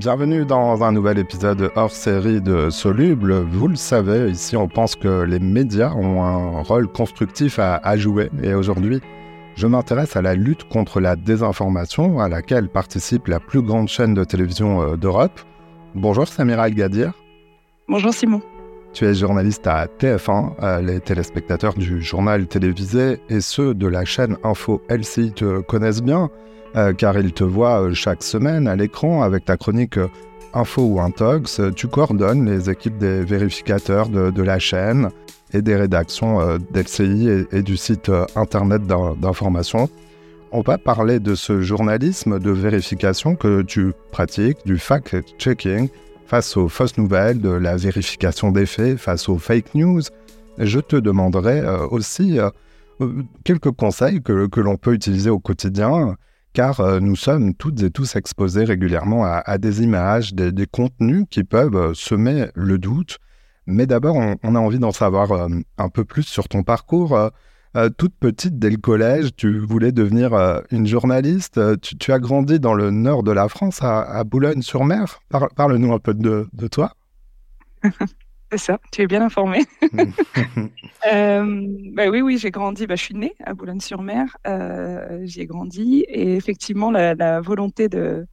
Bienvenue dans un nouvel épisode hors série de Soluble. Vous le savez, ici on pense que les médias ont un rôle constructif à, jouer et aujourd'hui je m'intéresse à la lutte contre la désinformation à laquelle participe la plus grande chaîne de télévision euh, d'Europe. Bonjour Samira El-Gadir. Bonjour Simon. Tu es journaliste à TF1. Euh, les téléspectateurs du journal télévisé et ceux de la chaîne Info LCI te connaissent bien. Euh, car il te voit euh, chaque semaine à l'écran avec ta chronique Info ou Intox. Tu coordonnes les équipes des vérificateurs de, la chaîne et des rédactions d'LCI et, du site internet d'information. On va parler de ce journalisme de vérification que tu pratiques, du fact-checking face aux fausses nouvelles, de la vérification des faits face aux fake news. Je te demanderai aussi quelques conseils que l'on peut utiliser au quotidien car euh, nous sommes toutes et tous exposés régulièrement à, des images, des, contenus qui peuvent euh, semer le doute. Mais d'abord, on, a envie d'en savoir euh, un peu plus sur ton parcours. Toute petite, dès le collège, tu voulais devenir une journaliste. Tu, as grandi dans le nord de la France, à, Boulogne-sur-Mer. Parle-nous un peu de toi. C'est ça, tu es bien informé. euh, bah oui, oui, j'ai grandi, bah, je suis née à Boulogne-sur-Mer, euh, j'y ai grandi et effectivement la, volonté de,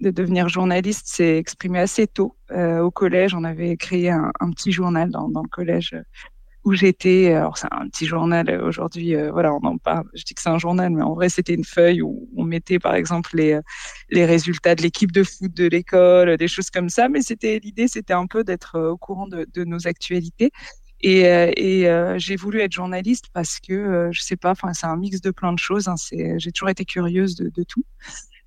de, devenir journaliste s'est exprimée assez tôt. Euh, au collège, on avait créé un, un petit journal dans, dans, le collège où j'étais. Alors c'est un petit journal euh, aujourd'hui, euh, voilà, on en parle. Je dis que c'est un journal, mais en vrai c'était une feuille où on mettait par exemple les euh, les résultats de l'équipe de foot de l'école, des choses comme ça. Mais c'était l'idée, c'était un peu d'être au courant de, nos actualités. Et, j'ai voulu être journaliste parce que je sais pas, c'est un mix de plein de choses. Hein, j'ai toujours été curieuse de, tout.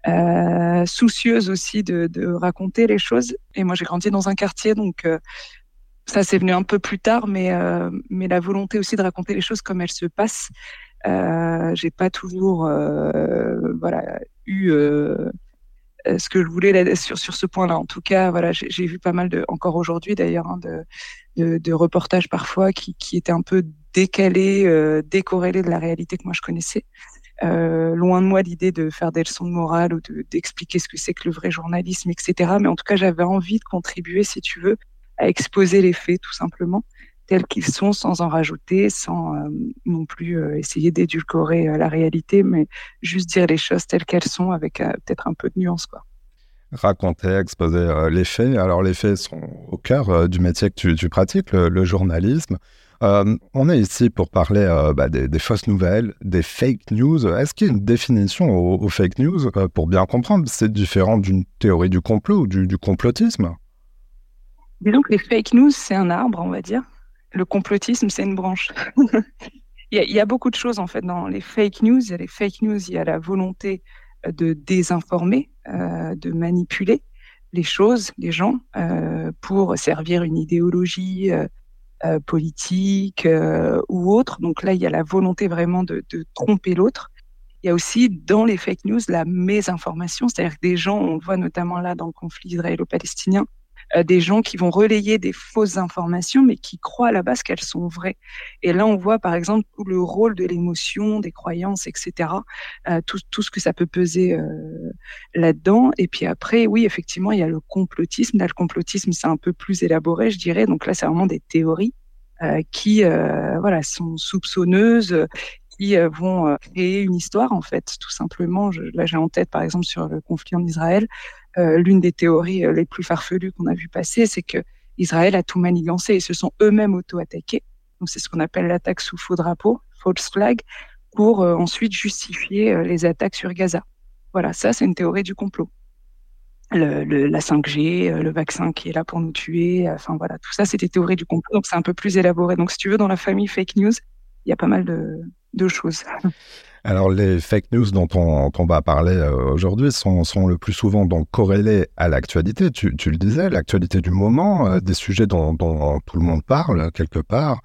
Euh, soucieuse aussi de, raconter les choses. Et moi, j'ai grandi dans un quartier, donc ça, c'est venu un peu plus tard, mais, euh, mais la volonté aussi de raconter les choses comme elles se passent. Euh, j'ai pas toujours euh, voilà, eu euh, ce que je voulais sur, sur ce point-là. En tout cas, voilà, j'ai vu pas mal de, encore aujourd'hui d'ailleurs, hein, de, de, de, reportages parfois qui, qui étaient un peu décalés, euh, décorrélés de la réalité que moi je connaissais. Euh, loin de moi l'idée de faire des leçons de morale ou d'expliquer ce que c'est que le vrai journalisme, etc. Mais en tout cas, j'avais envie de contribuer, si tu veux, à exposer les faits tout simplement tels qu'ils sont sans en rajouter, sans euh, non plus euh, essayer d'édulcorer euh, la réalité, mais juste dire les choses telles qu'elles sont avec peut-être un peu de nuance. Quoi. Raconter, exposer les faits. Alors les faits sont au cœur du métier que tu, pratiques, le, journalisme. on est ici pour parler bah, des, fausses nouvelles, des fake news. Est-ce qu'il y a une définition aux, fake news pour bien comprendre? C'est différent d'une théorie du complot ou du complotisme? Disons que les fake news, c'est un arbre, on va dire. Le complotisme, c'est une branche. il, y a, beaucoup de choses, en fait, dans les fake news. Il y a les fake news, il y a la volonté euh, de désinformer, euh, de manipuler les choses, les gens, euh, pour servir une idéologie politique ou autre. Donc là, il y a la volonté vraiment de, de tromper l'autre. Il y a aussi dans les fake news la mésinformation, c'est-à-dire que des gens, on le voit notamment là dans le conflit israélo-palestinien, des gens qui vont relayer des fausses informations, mais qui croient à la base qu'elles sont vraies. Et là, on voit par exemple tout le rôle de l'émotion, des croyances, etc. Euh, tout, tout, ce que ça peut peser euh, là-dedans. Et puis après, oui, effectivement, il y a le complotisme. Là, le complotisme, c'est un peu plus élaboré, je dirais. Donc là, c'est vraiment des théories euh, qui, euh, voilà, sont soupçonneuses qui vont créer une histoire en fait, tout simplement. Je, là, j'ai en tête par exemple sur le conflit en Israël, euh, l'une des théories euh, les plus farfelues qu'on a vu passer, c'est que Israël a tout manigancé et se sont eux-mêmes auto-attaqués. Donc c'est ce qu'on appelle l'attaque sous faux drapeau, false flag, pour euh, ensuite justifier les attaques sur Gaza. Voilà, ça c'est une théorie du complot. La 5G, le vaccin qui est là pour nous tuer, enfin voilà, tout ça c'est des théories du complot, donc c'est un peu plus élaboré. Donc si tu veux, dans la famille fake news, il y a pas mal de choses. Alors, les fake news dont on, va parler euh, aujourd'hui sont, le plus souvent donc corrélés à l'actualité. Tu, le disais, l'actualité du moment, euh, des sujets dont, tout le monde parle quelque part.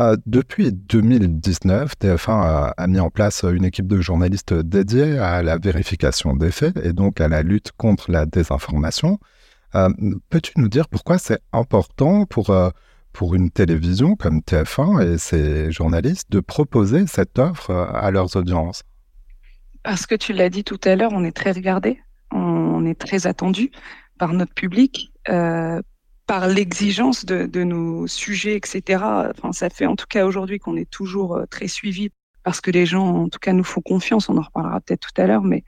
Euh, depuis 2019, TF1 a, mis en place une équipe de journalistes dédiée à la vérification des faits et donc à la lutte contre la désinformation. Peux-tu nous dire pourquoi c'est important pour pour une télévision comme TF1 et ses journalistes de proposer cette offre à leurs audiences Parce que tu l'as dit tout à l'heure, on est très regardé, on est très attendu. par notre public, euh, par l'exigence de, de, nos sujets, etc. Enfin, ça fait en tout cas aujourd'hui qu'on est toujours euh, très suivi parce que les gens, en tout cas, nous font confiance. On en reparlera peut-être tout à l'heure, mais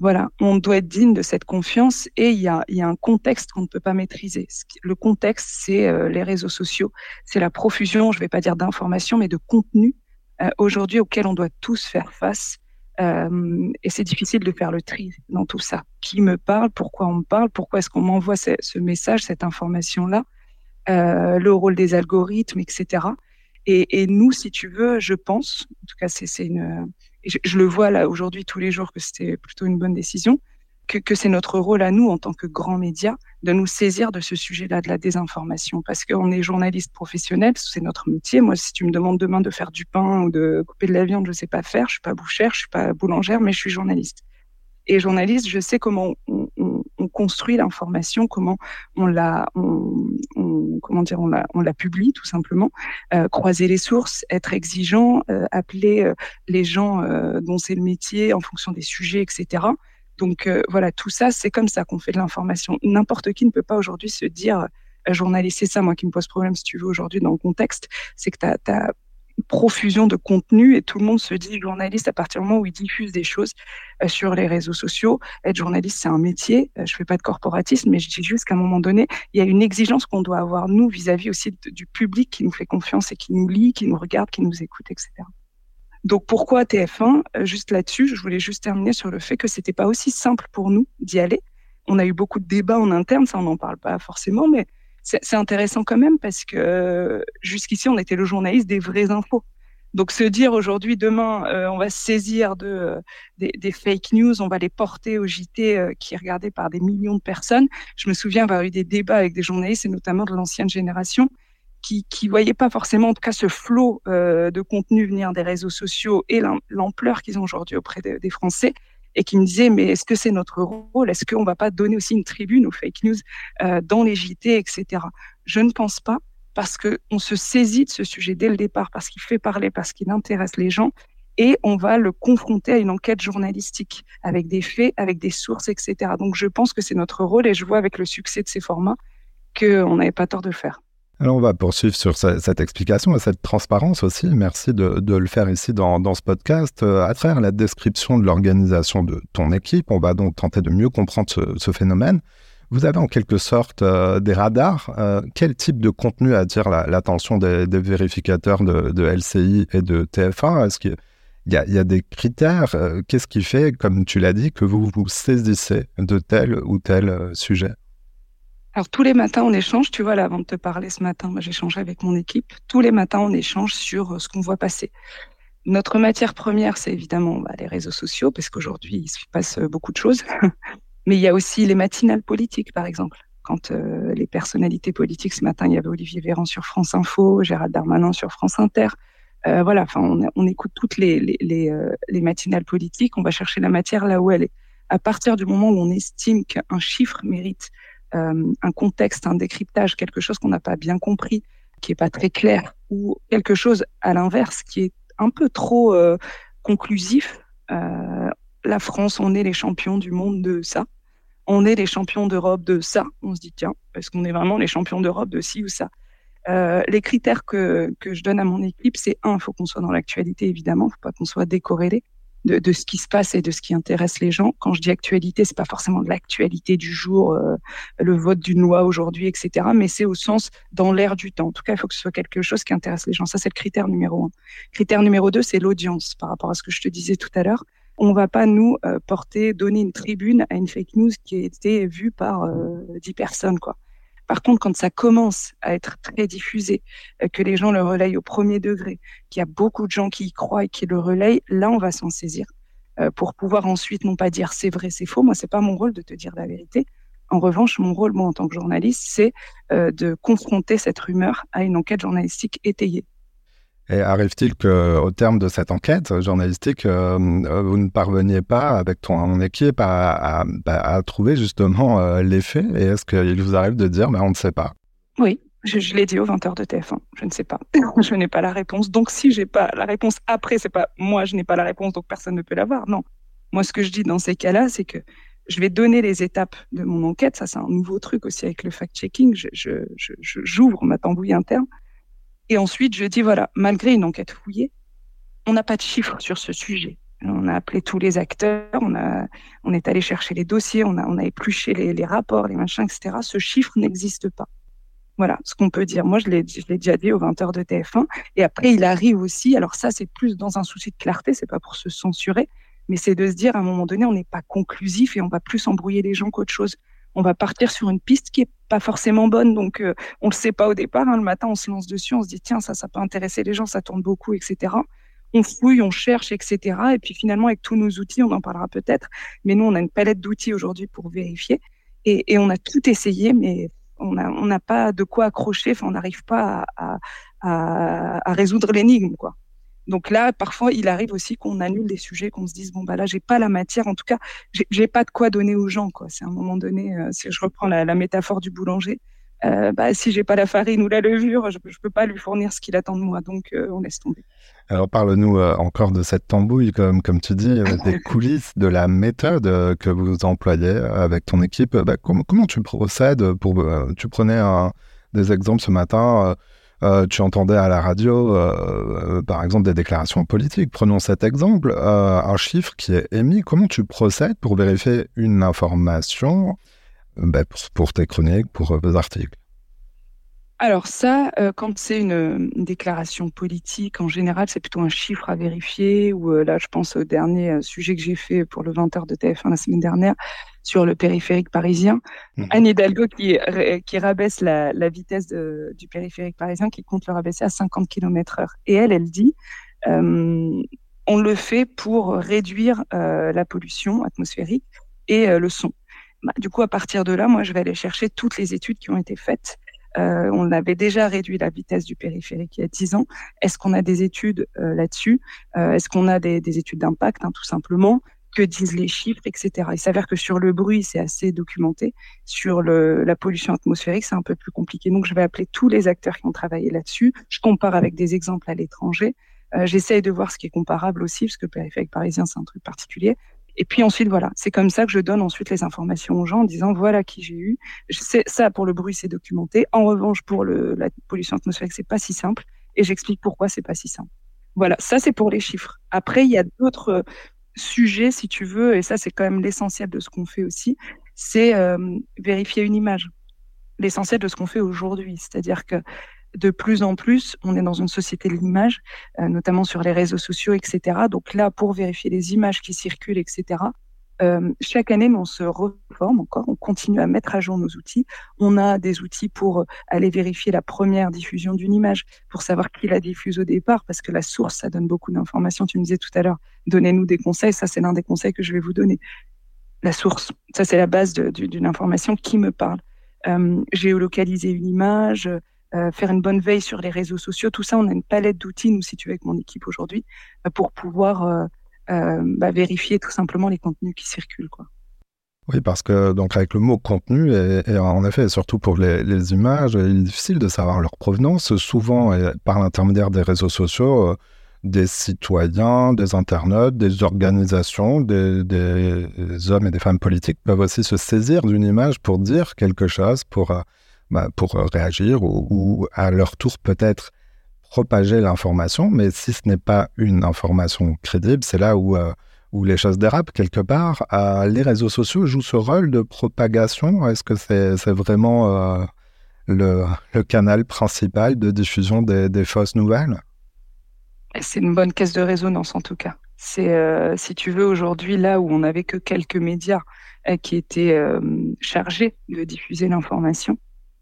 voilà, on doit être digne de cette confiance et il y a, y a un contexte qu'on ne peut pas maîtriser. Le contexte, c'est euh, les réseaux sociaux, c'est la profusion, je ne vais pas dire d'informations, mais de contenu euh, aujourd'hui auquel on doit tous faire face. Euh, et c'est difficile de faire le tri dans tout ça. Qui me parle Pourquoi on me parle Pourquoi est-ce qu'on m'envoie ce, message, cette information-là Le rôle des algorithmes, etc. Et, et, nous, si tu veux, je pense, en tout cas, c'est une, je, je, le vois là aujourd'hui tous les jours que c'était plutôt une bonne décision, que, c'est notre rôle à nous en tant que grands médias de nous saisir de ce sujet-là, de la désinformation, parce qu'on est journaliste professionnel, c'est notre métier. Moi, si tu me demandes demain de faire du pain ou de couper de la viande, je sais pas faire. Je suis pas bouchère, je suis pas boulangère, mais je suis journaliste. Et journaliste, je sais comment on, on, on construit l'information, comment on la, comment dire, on la, publie tout simplement. Euh, croiser les sources, être exigeant, euh, appeler euh, les gens dont c'est le métier en fonction des sujets, etc. Donc voilà, tout ça, c'est comme ça qu'on fait de l'information. N'importe qui ne peut pas aujourd'hui se dire journaliste, c'est ça moi qui me pose problème si tu veux aujourd'hui dans le contexte, c'est que tu as, profusion de contenu et tout le monde se dit journaliste à partir du moment où il diffuse des choses euh, sur les réseaux sociaux. Être journaliste, c'est un métier. Euh, je fais pas de corporatisme, mais je dis juste qu'à un moment donné, il y a une exigence qu'on doit avoir nous vis-à-vis -vis aussi du public qui nous fait confiance et qui nous lit, qui nous regarde, qui nous écoute, etc. Donc pourquoi TF1 euh, Juste là-dessus, je voulais juste terminer sur le fait que c'était pas aussi simple pour nous d'y aller. On a eu beaucoup de débats en interne, ça on n'en parle pas forcément, mais c'est intéressant quand même parce que euh, jusqu'ici on était le journaliste des vraies infos. Donc se dire aujourd'hui, demain, euh, on va se saisir de euh, des, fake news, on va les porter au JT qui est regardé par des millions de personnes. Je me souviens avoir eu des débats avec des journalistes et notamment de l'ancienne génération qui qui voyaient pas forcément en tout cas ce flot de contenu venir des réseaux sociaux et l'ampleur qu'ils ont aujourd'hui auprès de, des Français et qui me disaient mais est-ce que c'est notre rôle? Est-ce qu'on va pas donner aussi une tribune aux fake news euh, dans les JT, etc. Je ne pense pas parce que on se saisit de ce sujet dès le départ parce qu'il fait parler, parce qu'il intéresse les gens et on va le confronter à une enquête journalistique avec des faits, avec des sources, etc. Donc je pense que c'est notre rôle et je vois avec le succès de ces formats qu'on n'avait pas tort de le faire. Alors on va poursuivre sur cette explication et cette transparence aussi. Merci de, le faire ici dans, ce podcast. Euh, à travers la description de l'organisation de ton équipe, on va donc tenter de mieux comprendre ce, phénomène. Vous avez en quelque sorte euh, des radars. Euh, quel type de contenu attire l'attention la, des, vérificateurs de, LCI et de TF1 Est-ce qu'il y, y, a des critères Qu'est-ce qui fait, comme tu l'as dit, que vous vous saisissez de tel ou tel sujet? Alors tous les matins on échange, tu vois là avant de te parler ce matin, j'ai échangé avec mon équipe. Tous les matins on échange sur euh, ce qu'on voit passer. Notre matière première c'est évidemment bah, les réseaux sociaux parce qu'aujourd'hui il se passe euh, beaucoup de choses, mais il y a aussi les matinales politiques par exemple. Quand euh, les personnalités politiques ce matin il y avait Olivier Véran sur France Info, Gérald Darmanin sur France Inter. Voilà, enfin on, écoute toutes les les, les, les matinales politiques, on va chercher la matière là où elle est. À partir du moment où on estime qu'un chiffre mérite un contexte, un décryptage, quelque chose qu'on n'a pas bien compris, qui est pas très clair, ou quelque chose à l'inverse qui est un peu trop euh, conclusif. Euh, la France, on est les champions du monde de ça. On est les champions d'Europe de ça. On se dit tiens, est-ce qu'on est vraiment les champions d'Europe de ci ou ça? Euh, les critères que, que je donne à mon équipe, c'est un, il faut qu'on soit dans l'actualité, évidemment, faut pas qu'on soit décorrélé de, ce qui se passe et de ce qui intéresse les gens. Quand je dis actualité, c'est pas forcément de l'actualité du jour, euh, le vote d'une loi aujourd'hui, etc. Mais c'est au sens dans l'air du temps. En tout cas, il faut que ce soit quelque chose qui intéresse les gens. Ça, c'est le critère numéro un. Critère numéro deux, c'est l'audience. Par rapport à ce que je te disais tout à l'heure, on va pas nous euh, porter, donner une tribune à une fake news qui a été vue par euh, dix personnes, quoi. Par contre, quand ça commence à être très diffusé, euh, que les gens le relayent au premier degré, qu'il y a beaucoup de gens qui y croient et qui le relayent, là, on va s'en saisir euh, pour pouvoir ensuite non pas dire c'est vrai, c'est faux. Moi, c'est pas mon rôle de te dire la vérité. En revanche, mon rôle, moi, en tant que journaliste, c'est euh, de confronter cette rumeur à une enquête journalistique étayée. Et arrive-t-il qu'au terme de cette enquête journalistique, euh, vous ne parveniez pas, avec ton équipe, bah, à trouver justement euh, les faits? Et est-ce qu'il vous arrive de dire, mais on ne sait pas? Oui, je, je l'ai dit aux 20h de TF1, je ne sais pas. je n'ai pas la réponse. Donc si j'ai pas la réponse après, c'est pas moi, je n'ai pas la réponse, donc personne ne peut l'avoir. Non. Moi, ce que je dis dans ces cas-là, c'est que je vais donner les étapes de mon enquête. Ça, c'est un nouveau truc aussi avec le fact-checking. Je, j'ouvre ma tambouille interne. Et ensuite, je dis, voilà, malgré une enquête fouillée, on n'a pas de chiffres sur ce sujet. On a appelé tous les acteurs, on, a, on est allé chercher les dossiers, on a, on a épluché les, rapports, les machins, etc. Ce chiffre n'existe pas. Voilà ce qu'on peut dire. Moi, je l'ai, je l'ai déjà dit aux 20h de TF1. Et après, il arrive aussi, alors ça, c'est plus dans un souci de clarté, c'est pas pour se censurer, mais c'est de se dire à un moment donné, on n'est pas conclusif et on va plus embrouiller les gens qu'autre chose. On va partir sur une piste qui est pas forcément bonne, donc euh, on le sait pas au départ. Hein, le matin, on se lance dessus, on se dit tiens ça, ça peut intéresser les gens, ça tourne beaucoup, etc. On fouille, on cherche, etc. Et puis finalement, avec tous nos outils, on en parlera peut-être, mais nous, on a une palette d'outils aujourd'hui pour vérifier. Et, on a tout essayé, mais on n'a on pas de quoi accrocher. On n'arrive pas à, à résoudre l'énigme, quoi. Donc là, parfois, il arrive aussi qu'on annule des sujets, qu'on se dise bon bah là, j'ai pas la matière. En tout cas, j'ai pas de quoi donner aux gens. C'est un moment donné, euh, si je reprends la, métaphore du boulanger, euh, bah, si j'ai pas la farine ou la levure, je, peux pas lui fournir ce qu'il attend de moi. Donc euh, on laisse tomber. Alors parle-nous euh, encore de cette tambouille, comme, tu dis, des coulisses, de la méthode que vous employez avec ton équipe. Bah, comment, tu procèdes pour Tu prenais des exemples ce matin. Euh, tu entendais à la radio, euh, euh, par exemple, des déclarations politiques. Prenons cet exemple, un chiffre qui est émis. Comment tu procèdes pour vérifier une information ben, pour, tes chroniques, pour vos articles? Alors ça, euh, quand c'est une, déclaration politique, en général, c'est plutôt un chiffre à vérifier. Ou euh, là, je pense au dernier euh, sujet que j'ai fait pour le 20h de TF1 la semaine dernière sur le périphérique parisien. Mmh. Anne Hidalgo qui, qui rabaisse la, la vitesse de, du périphérique parisien, qui compte le rabaisser à 50 km heure. Et elle, elle dit, on le fait pour réduire la pollution atmosphérique et le son. Bah, du coup, à partir de là, moi, je vais aller chercher toutes les études qui ont été faites euh, on avait déjà réduit la vitesse du périphérique il y a 10 ans. Est-ce qu'on a des études euh, là-dessus? Euh, Est-ce qu'on a des, études d'impact, hein, tout simplement? Que disent les chiffres, etc. Il s'avère que sur le bruit, c'est assez documenté. Sur la pollution atmosphérique, c'est un peu plus compliqué. Donc, je vais appeler tous les acteurs qui ont travaillé là-dessus. Je compare avec des exemples à l'étranger. J'essaye de voir ce qui est comparable aussi, parce que le périphérique parisien, c'est un truc particulier. Et puis ensuite, voilà, c'est comme ça que je donne ensuite les informations aux gens en disant voilà qui j'ai eu. Ça, pour le bruit, c'est documenté. En revanche, pour la pollution atmosphérique, c'est pas si simple. Et j'explique pourquoi c'est pas si simple. Voilà, ça c'est pour les chiffres. Après, il y a d'autres euh, sujets, si tu veux, et ça c'est quand même l'essentiel de ce qu'on fait aussi, c'est euh, vérifier une image. L'essentiel de ce qu'on fait aujourd'hui, c'est-à-dire que de plus en plus, on est dans une société de l'image, euh, notamment sur les réseaux sociaux, etc. Donc là, pour vérifier les images qui circulent, etc., euh, chaque année, on se reforme encore, on continue à mettre à jour nos outils. On a des outils pour aller vérifier la première diffusion d'une image, pour savoir qui la diffuse au départ, parce que la source, ça donne beaucoup d'informations. Tu me disais tout à l'heure, donnez-nous des conseils. Ça, c'est l'un des conseils que je vais vous donner. La source, ça, c'est la base d'une information qui me parle. Euh, géolocaliser une image, euh, faire une bonne veille sur les réseaux sociaux. Tout ça, on a une palette d'outils, nous, situés avec mon équipe aujourd'hui, euh, pour pouvoir euh, bah, vérifier tout simplement les contenus qui circulent. Quoi. Oui, parce que donc avec le mot contenu, et, en effet, surtout pour les, images, il est difficile de savoir leur provenance. Souvent, par l'intermédiaire des réseaux sociaux, des citoyens, des internautes, des organisations, des, des, hommes et des femmes politiques peuvent aussi se saisir d'une image pour dire quelque chose, pour bah, pour euh, réagir ou, à leur tour peut-être propager l'information, mais si ce n'est pas une information crédible, c'est là où, euh, où les choses dérapent quelque part. Euh, les réseaux sociaux jouent ce rôle de propagation. Est-ce que c'est vraiment le, le, canal principal de diffusion des, des fausses nouvelles? C'est une bonne caisse de résonance en tout cas. C'est, si tu veux, aujourd'hui, là où on n'avait que quelques médias qui étaient chargés de diffuser l'information,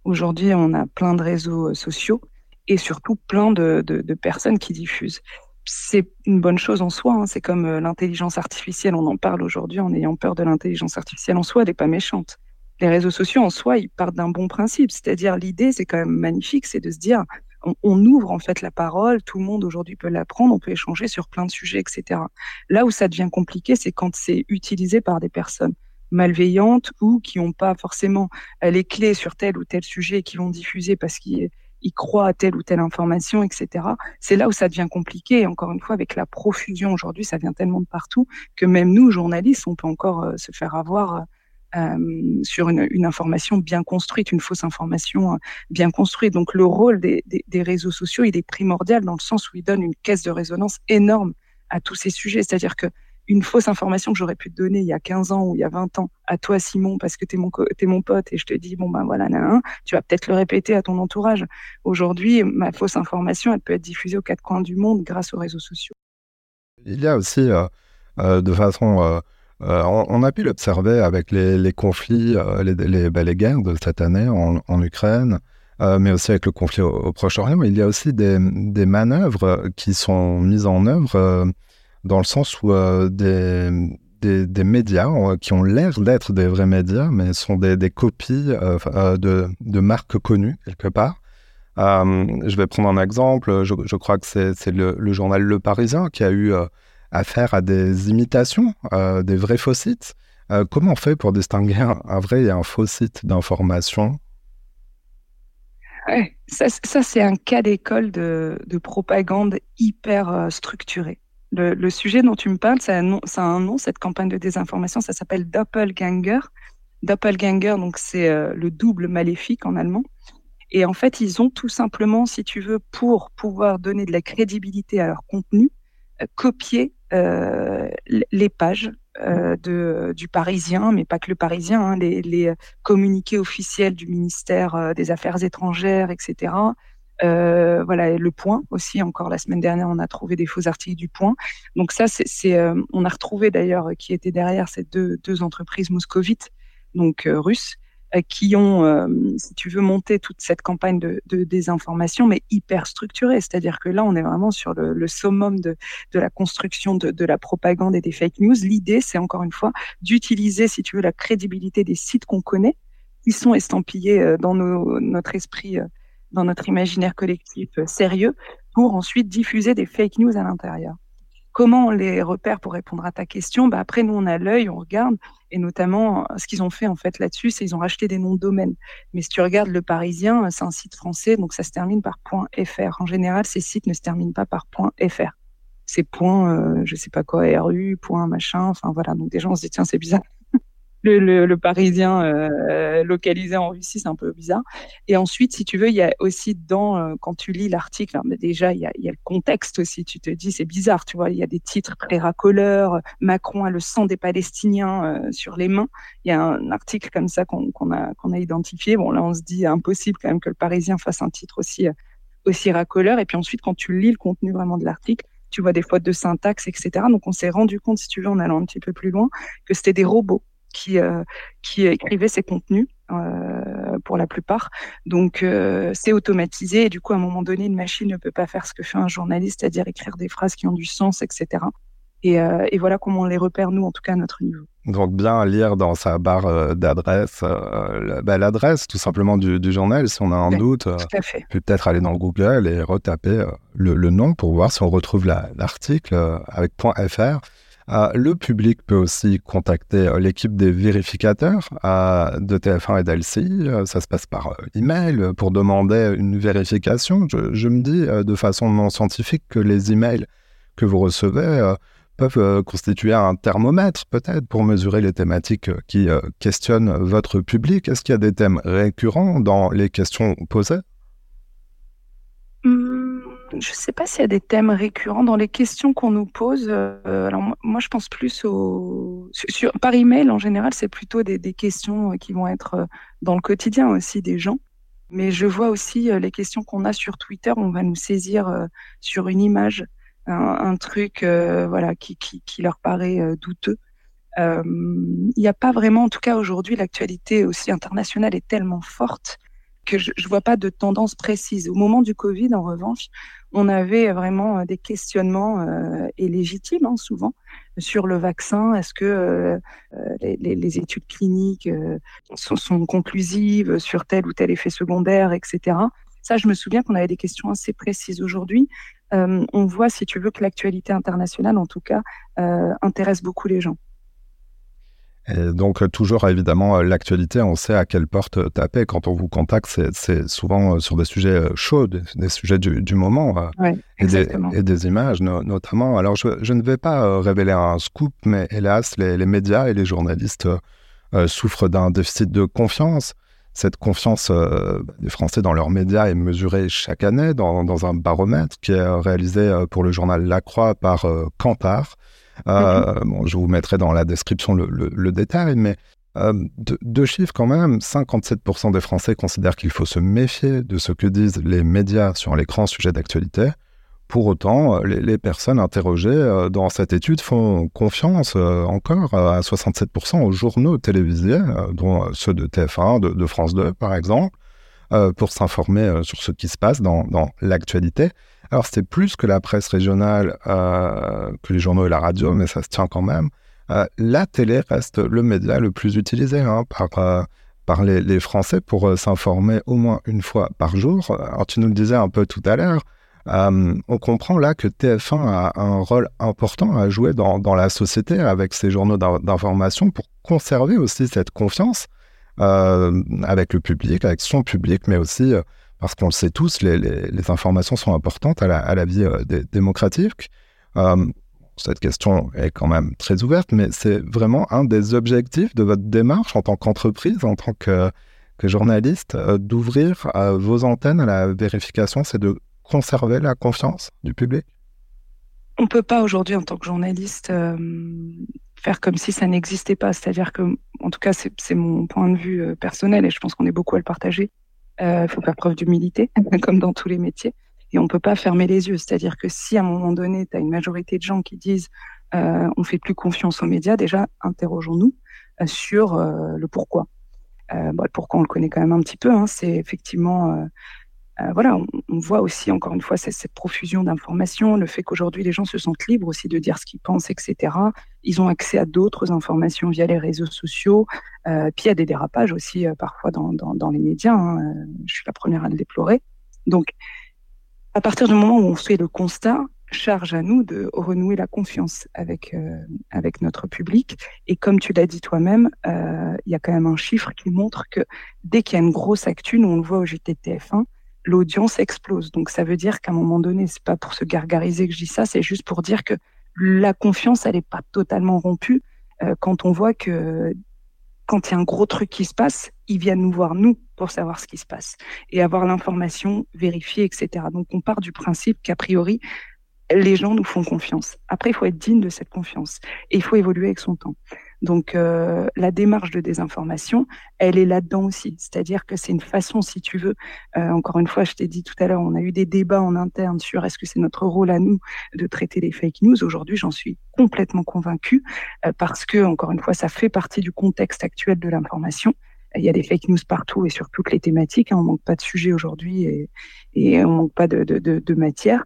Aujourd'hui, on a plein de réseaux euh, sociaux et surtout plein de, personnes qui diffusent. C'est une bonne chose en soi. Hein. C'est comme euh, l'intelligence artificielle. On en parle aujourd'hui en ayant peur de l'intelligence artificielle en soi. Elle n'est pas méchante. Les réseaux sociaux en soi, ils partent d'un bon principe. C'est-à-dire, l'idée, c'est quand même magnifique, c'est de se dire, on, on, ouvre en fait la parole. Tout le monde aujourd'hui peut l'apprendre. On peut échanger sur plein de sujets, etc. Là où ça devient compliqué, c'est quand c'est utilisé par des personnes malveillantes ou qui n'ont pas forcément euh, les clés sur tel ou tel sujet et qui vont diffuser parce qu'ils croient à telle ou telle information, etc. C'est là où ça devient compliqué. Encore une fois, avec la profusion aujourd'hui, ça vient tellement de partout que même nous, journalistes, on peut encore euh, se faire avoir euh, sur une, information bien construite, une fausse information bien construite. Donc le rôle des, des, des, réseaux sociaux, il est primordial dans le sens où il donne une caisse de résonance énorme à tous ces sujets. C'est-à-dire que une fausse information que j'aurais pu te donner il y a 15 ans ou il y a 20 ans à toi, Simon, parce que tu es mon, es mon pote et je te dis, bon, ben voilà, nan, tu vas peut-être le répéter à ton entourage. Aujourd'hui, ma fausse information, elle peut être diffusée aux quatre coins du monde grâce aux réseaux sociaux. Il y a aussi, euh, euh, de façon, euh, on, a pu l'observer avec les, conflits, les, les, guerres de cette année en, Ukraine, mais aussi avec le conflit au, Proche-Orient. Il y a aussi des, manœuvres qui sont mises en œuvre dans le sens où euh, des, des, médias euh, qui ont l'air d'être des vrais médias, mais sont des, des copies euh, de, de, marques connues quelque part. je vais prendre un exemple. Je, crois que c'est le, le, journal Le Parisien qui a eu affaire à des imitations, des vrais faux sites. comment on fait pour distinguer un, vrai et un faux site d'information? Ça, ça c'est un cas d'école de, de, propagande hyper structurée. Le, sujet dont tu me parles, ça a, un nom, cette campagne de désinformation, ça s'appelle Doppelganger. Doppelganger, donc c'est euh, le double maléfique en allemand. Et en fait, ils ont tout simplement, si tu veux, pour pouvoir donner de la crédibilité à leur contenu, euh, copié euh, les pages de, du Parisien, mais pas que le Parisien, hein, les, communiqués officiels du ministère des Affaires étrangères, etc., euh, voilà, le Point aussi. Encore la semaine dernière, on a trouvé des faux articles du Point. Donc ça, c'est, euh, on a retrouvé d'ailleurs qui était derrière ces deux, deux entreprises moscovites, donc euh, russes, qui ont, si tu veux, monté toute cette campagne de, de désinformation, mais hyper structurée. C'est-à-dire que là, on est vraiment sur le, le summum de, de la construction de, de la propagande et des fake news. L'idée, c'est encore une fois d'utiliser, si tu veux, la crédibilité des sites qu'on connaît, qui sont estampillés dans nos, notre esprit dans notre imaginaire collectif euh, sérieux pour ensuite diffuser des fake news à l'intérieur. Comment on les repère pour répondre à ta question? Bah Après, nous, on a l'œil, on regarde, et notamment, ce qu'ils ont fait en fait là-dessus, c'est qu'ils ont racheté des noms de domaine. Mais si tu regardes Le Parisien, c'est un site français, donc ça se termine par .fr. En général, ces sites ne se terminent pas par .fr. C'est point, euh, je sais pas quoi, RU, point machin, enfin voilà. Donc déjà, on se dit, tiens, c'est bizarre le, Parisien euh, localisé en Russie, c'est un peu bizarre. Et ensuite, si tu veux, il y a aussi dans, euh, quand tu lis l'article, déjà, il y, a, le contexte aussi. Tu te dis, c'est bizarre, tu vois, il y a des titres très racoleurs. Macron a le sang des Palestiniens euh, sur les mains. Il y a un article comme ça qu'on a, qu'on a identifié. Bon, là, on se dit impossible quand même que le Parisien fasse un titre aussi, aussi racoleur. Et puis ensuite, quand tu lis le contenu vraiment de l'article, tu vois des fautes de syntaxe, etc. Donc, on s'est rendu compte, si tu veux, en allant un petit peu plus loin, que c'était des robots qui, euh, qui écrivait ces contenus euh, pour la plupart. Donc euh, c'est automatisé et du coup à un moment donné une machine ne peut pas faire ce que fait un journaliste, c'est-à-dire écrire des phrases qui ont du sens, etc. Et, euh, et, voilà comment on les repère, nous, en tout cas, à notre niveau. Donc, bien lire dans sa barre d'adresse bah, l'adresse, tout simplement, du, du, journal. Si on a un doute, peut-être aller dans Google et retaper le, le, nom pour voir si on retrouve l'article avec .fr. Euh, le public peut aussi contacter euh, l'équipe des vérificateurs euh, de TF1 et d'LCI. ça se passe par email pour demander une vérification. Je, me dis de façon non scientifique que les emails que vous recevez peuvent constituer un thermomètre peut-être pour mesurer les thématiques qui questionnent votre public. Est-ce qu'il y a des thèmes récurrents dans les questions posées? Je ne sais pas s'il y a des thèmes récurrents dans les questions qu'on nous pose. Euh, alors moi, je pense plus au sur, par email en général, c'est plutôt des, questions euh, qui vont être euh, dans le quotidien aussi des gens. Mais je vois aussi les questions qu'on a sur Twitter. On va nous saisir sur une image, un, truc voilà qui, qui, leur paraît douteux. Il n'y a pas vraiment, en tout cas aujourd'hui, l'actualité aussi internationale est tellement forte que je ne vois pas de tendance précise. Au moment du Covid, en revanche, on avait vraiment euh, des questionnements euh, et légitimes hein, souvent sur le vaccin. Est-ce que euh, les, les, études cliniques sont, sont, conclusives sur tel ou tel effet secondaire, etc. Ça, je me souviens qu'on avait des questions assez précises. Aujourd'hui, on voit, si tu veux, que l'actualité internationale, en tout cas, intéresse beaucoup les gens. Et donc, euh, toujours évidemment, euh, l'actualité, on sait à quelle porte taper. Quand on vous contacte, c'est souvent euh, sur des sujets chauds, des, sujets du, du moment et, des, et, des, images notamment. Alors, je, je, ne vais pas révéler un scoop, mais hélas, les, les médias et les journalistes souffrent d'un déficit de confiance. Cette confiance des Français dans leurs médias est mesurée chaque année dans, un baromètre qui est réalisé pour le journal La Croix par Mhm. je vous mettrai dans la description le détail, mais euh, deux, chiffres quand même, 57% des Français considèrent qu'il faut se méfier de ce que disent les médias sur les grands sujets d'actualité. Pour autant, euh, les, personnes interrogées euh, dans cette étude font confiance encore à 67% aux journaux télévisés, dont ceux de TF1, de, France 2 par exemple, pour s'informer sur ce qui se passe dans l'actualité. Alors c'est plus que la presse régionale, que les journaux et la radio, mais ça se tient quand même. Euh, la télé reste le média le plus utilisé hein, par, euh, les, Français pour euh, s'informer au moins une fois par jour. Alors tu nous le disais un peu tout à l'heure, on comprend là que TF1 a un rôle important à jouer dans la société avec ses journaux d'information pour conserver aussi cette confiance avec le public, avec son public, mais aussi parce qu'on le sait tous, les, informations sont importantes à la, vie démocratique cette question est quand même très ouverte, mais c'est vraiment un des objectifs de votre démarche en tant qu'entreprise, en tant que, journaliste, euh, d'ouvrir euh, vos antennes à la vérification, c'est de conserver la confiance du public? On ne peut pas aujourd'hui, en tant que journaliste, euh, faire comme si ça n'existait pas. C'est-à-dire que, en tout cas, c'est mon point de vue personnel et je pense qu'on est beaucoup à le partager. Il faut faire preuve d'humilité, comme dans tous les métiers et on ne peut pas fermer les yeux. C'est-à-dire que si à un moment donné, tu as une majorité de gens qui disent euh, on fait plus confiance aux médias, déjà interrogeons-nous euh, sur euh, le pourquoi. Euh, bon, le pourquoi on le connaît quand même un petit peu. Hein, c'est effectivement voilà, on, voit aussi encore une fois cette, profusion d'informations, le fait qu'aujourd'hui les gens se sentent libres aussi de dire ce qu'ils pensent, etc. Ils ont accès à d'autres informations via les réseaux sociaux. Euh, puis il y a des dérapages aussi parfois dans, les médias. Hein, je suis la première à le déplorer. Donc à partir du moment où on fait le constat, charge à nous de renouer la confiance avec euh, avec notre public. Et comme tu l'as dit toi-même, euh, il y a quand même un chiffre qui montre que dès qu'il y a une grosse actu, on le voit au JTTF1, l'audience explose. Donc ça veut dire qu'à un moment donné, c'est pas pour se gargariser que je dis ça, c'est juste pour dire que la confiance, elle n'est pas totalement rompue euh, quand on voit que quand il y a un gros truc qui se passe, ils viennent nous voir, nous, pour savoir ce qui se passe et avoir l'information vérifiée, etc. Donc, on part du principe qu'a priori, les gens nous font confiance. Après, il faut être digne de cette confiance et il faut évoluer avec son temps. Donc, euh, la démarche de désinformation, elle est là-dedans aussi. C'est-à-dire que c'est une façon, si tu veux, euh, encore une fois, je t'ai dit tout à l'heure, on a eu des débats en interne sur est-ce que c'est notre rôle à nous de traiter les fake news. Aujourd'hui, j'en suis complètement convaincue euh, parce que, encore une fois, ça fait partie du contexte actuel de l'information. Il y a des fake news partout et sur toutes les thématiques. Hein, on manque pas de sujets aujourd'hui et, et on manque pas de, matière.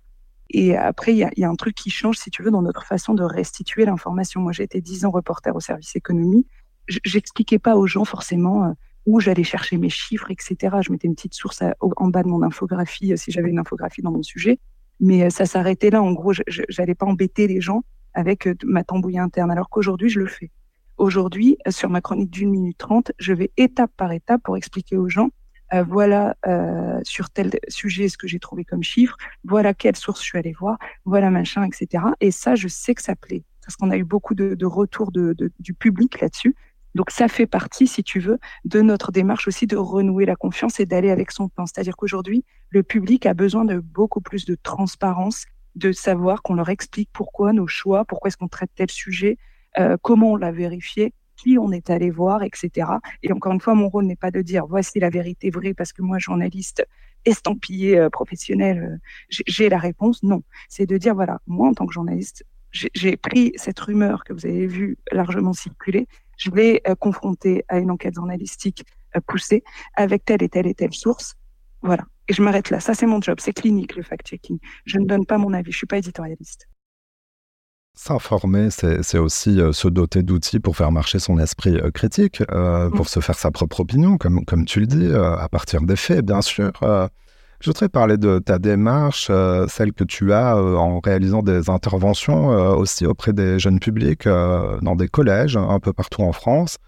Et après, il y a, y a, un truc qui change, si tu veux, dans notre façon de restituer l'information. Moi, j'ai été dix ans reporter au service économie. J'expliquais pas aux gens forcément euh, où j'allais chercher mes chiffres, etc. Je mettais une petite source en bas de mon infographie euh, si j'avais une infographie dans mon sujet. Mais euh, ça s'arrêtait là. En gros, j'allais pas embêter les gens avec ma tambouille interne, alors qu'aujourd'hui, je le fais. Aujourd'hui, sur ma chronique d'une minute trente, je vais étape par étape pour expliquer aux gens euh, voilà euh, sur tel sujet ce que j'ai trouvé comme chiffre, voilà quelle source je suis allée voir, voilà machin, etc. Et ça, je sais que ça plaît, parce qu'on a eu beaucoup de, de retours de, de, du public là-dessus. Donc ça fait partie, si tu veux, de notre démarche aussi de renouer la confiance et d'aller avec son temps. C'est-à-dire qu'aujourd'hui, le public a besoin de beaucoup plus de transparence, de savoir qu'on leur explique pourquoi nos choix, pourquoi est-ce qu'on traite tel sujet, euh, comment on l'a vérifié, on est allé voir, etc. Et encore une fois, mon rôle n'est pas de dire voici la vérité vraie parce que moi, journaliste estampillé euh, professionnel, euh, j'ai la réponse. Non, c'est de dire voilà, moi en tant que journaliste, j'ai pris cette rumeur que vous avez vue largement circuler, je l'ai euh, confrontée à une enquête journalistique poussée avec telle et telle et telle source. Voilà. Et je m'arrête là. Ça, c'est mon job. C'est clinique, le fact-checking. Je ne donne pas mon avis. Je suis pas éditorialiste. S'informer, c'est aussi euh, se doter d'outils pour faire marcher son esprit euh, critique, euh, pour se faire sa propre opinion, comme, comme tu le dis, à partir des faits, bien sûr. je voudrais parler de ta démarche, celle que tu as en réalisant des interventions aussi auprès des jeunes publics dans des collèges un peu partout en France.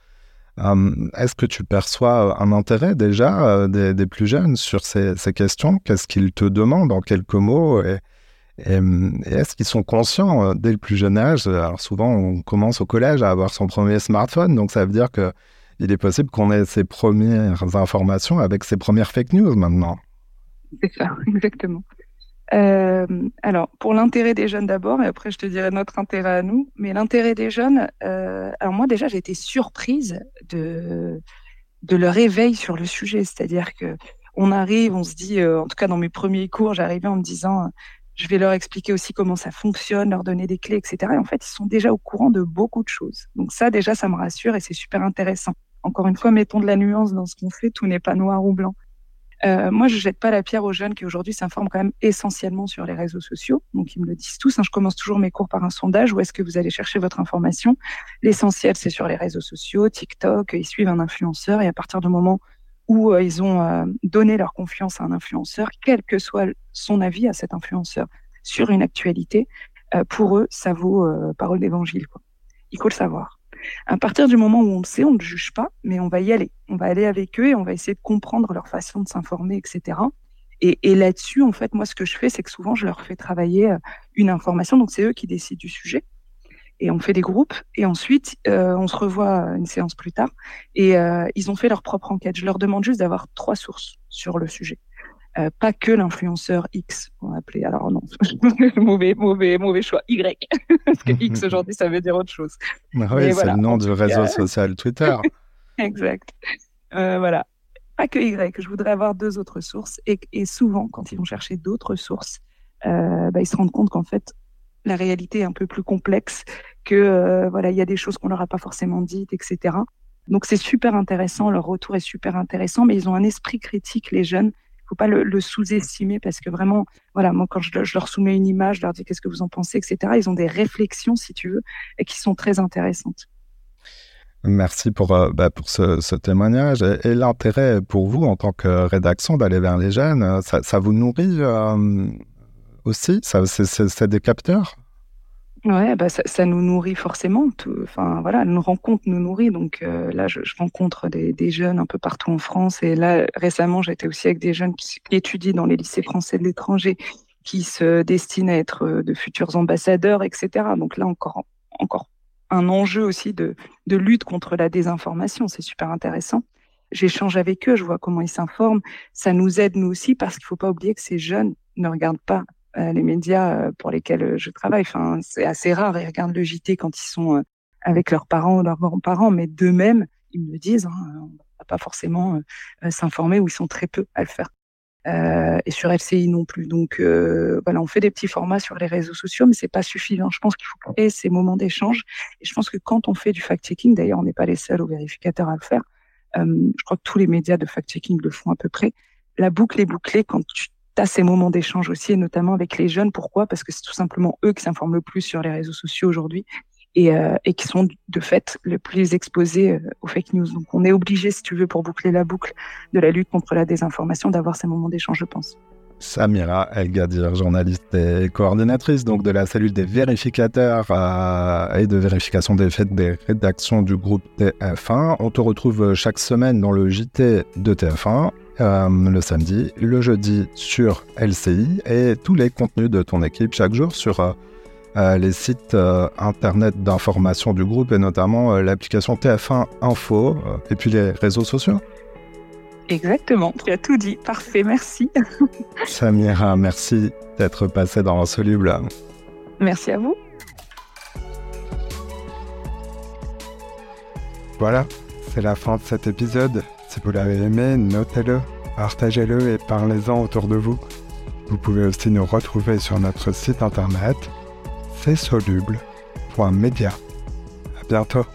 Est-ce que tu perçois un intérêt déjà des, des, plus jeunes sur ces, ces questions? Qu'est-ce qu'ils te demandent en quelques mots et, et, est-ce qu'ils sont conscients euh, dès le plus jeune âge Alors souvent, on commence au collège à avoir son premier smartphone, donc ça veut dire que il est possible qu'on ait ses premières informations avec ses premières fake news maintenant? C'est ça, exactement. Euh, alors, pour l'intérêt des jeunes d'abord, et après je te dirai notre intérêt à nous. Mais l'intérêt des jeunes, euh, alors moi déjà j'ai été surprise de, de leur éveil sur le sujet. C'est-à-dire que on arrive, on se dit, euh, en tout cas dans mes premiers cours, j'arrivais en me disant, je vais leur expliquer aussi comment ça fonctionne, leur donner des clés, etc. Et en fait, ils sont déjà au courant de beaucoup de choses. Donc ça, déjà, ça me rassure et c'est super intéressant. Encore une fois, mettons de la nuance dans ce qu'on fait, tout n'est pas noir ou blanc. Euh, moi, je jette pas la pierre aux jeunes qui aujourd'hui s'informent quand même essentiellement sur les réseaux sociaux. Donc, ils me le disent tous. Hein. je commence toujours mes cours par un sondage. Où est-ce que vous allez chercher votre information L'essentiel, c'est sur les réseaux sociaux, TikTok. Ils suivent un influenceur et à partir du moment où euh, ils ont euh, donné leur confiance à un influenceur, quel que soit son avis à cet influenceur sur une actualité, euh, pour eux, ça vaut parole d'évangile. Il faut le savoir. À partir du moment où on le sait, on ne juge pas, mais on va y aller. On va aller avec eux et on va essayer de comprendre leur façon de s'informer, etc. Et, et là-dessus, en fait, moi, ce que je fais, c'est que souvent, je leur fais travailler une information. Donc, c'est eux qui décident du sujet et on fait des groupes et ensuite euh, on se revoit une séance plus tard et euh, ils ont fait leur propre enquête. Je leur demande juste d'avoir trois sources sur le sujet. Euh, pas que l'influenceur X, on va appeler. Alors non, mauvais, mauvais, mauvais choix. Y, parce que X aujourd'hui, ça veut dire autre chose. Ah oui, c'est le nom du réseau social Twitter. exact. voilà. Pas que Y. Je voudrais avoir deux autres sources. Et, et souvent, quand ils vont chercher d'autres sources, bah, ils se rendent compte qu'en fait, la réalité est un peu plus complexe, que euh, voilà, il y a des choses qu'on leur a pas forcément dites, etc. Donc c'est super intéressant, leur retour est super intéressant, mais ils ont un esprit critique, les jeunes. Il faut pas le, sous-estimer parce que vraiment, voilà, moi quand je, leur soumets une image, je leur dis qu'est-ce que vous en pensez, etc. Ils ont des réflexions, si tu veux, et qui sont très intéressantes. Merci pour, euh, bah, pour ce, témoignage. Et, l'intérêt pour vous en tant que rédaction d'aller vers les jeunes, ça, vous nourrit euh, aussi C'est des capteurs Ouais, bah ça, nous nourrit forcément. enfin voilà, une rencontre nous nourrit. Donc euh, là, je, rencontre des, jeunes un peu partout en France. Et là, récemment, j'étais aussi avec des jeunes qui, étudient dans les lycées français de l'étranger, qui se destinent à être euh, de futurs ambassadeurs, etc. Donc là, encore, encore un enjeu aussi de, de lutte contre la désinformation. C'est super intéressant. J'échange avec eux, je vois comment ils s'informent. Ça nous aide nous aussi parce qu'il faut pas oublier que ces jeunes ne regardent pas les médias euh, pour lesquels euh, je travaille. Enfin, c'est assez rare. Ils regardent le JT quand ils sont avec leurs parents ou leurs grands-parents, mais d'eux-mêmes, ils me disent. Hein, on va pas forcément s'informer ou ils sont très peu à le faire. Euh, et sur LCI non plus. Donc euh, voilà, on fait des petits formats sur les réseaux sociaux, mais c'est pas suffisant. Je pense qu'il faut créer ces moments d'échange. Et je pense que quand on fait du fact-checking, d'ailleurs, on n'est pas les seuls aux vérificateurs à le faire. Euh, je crois que tous les médias de fact-checking le font à peu près. La boucle est bouclée quand tu as ces moments d'échange aussi, et notamment avec les jeunes. Pourquoi? Parce que c'est tout simplement eux qui s'informent le plus sur les réseaux sociaux aujourd'hui et, euh, qui sont de fait le plus exposés euh, aux fake news. Donc on est obligé, si tu veux, pour boucler la boucle de la lutte contre la désinformation, d'avoir ces moments d'échange, je pense. Samira El Gadir, journaliste et coordinatrice donc de la cellule des vérificateurs euh, et de vérification des faits des rédactions du groupe TF1. On te retrouve chaque semaine dans le JT de TF1 euh, le samedi, le jeudi sur LCI et tous les contenus de ton équipe chaque jour sur euh, euh, les sites internet d'information du groupe et notamment l'application TF1 Info et puis les réseaux sociaux. Exactement, tu as tout dit. Parfait, merci. Samira, merci d'être passé dans Insoluble. Merci à vous. Voilà, c'est la fin de cet épisode. Si vous l'avez aimé, notez-le, partagez-le et parlez-en autour de vous. Vous pouvez aussi nous retrouver sur notre site internet csoluble.media. À bientôt.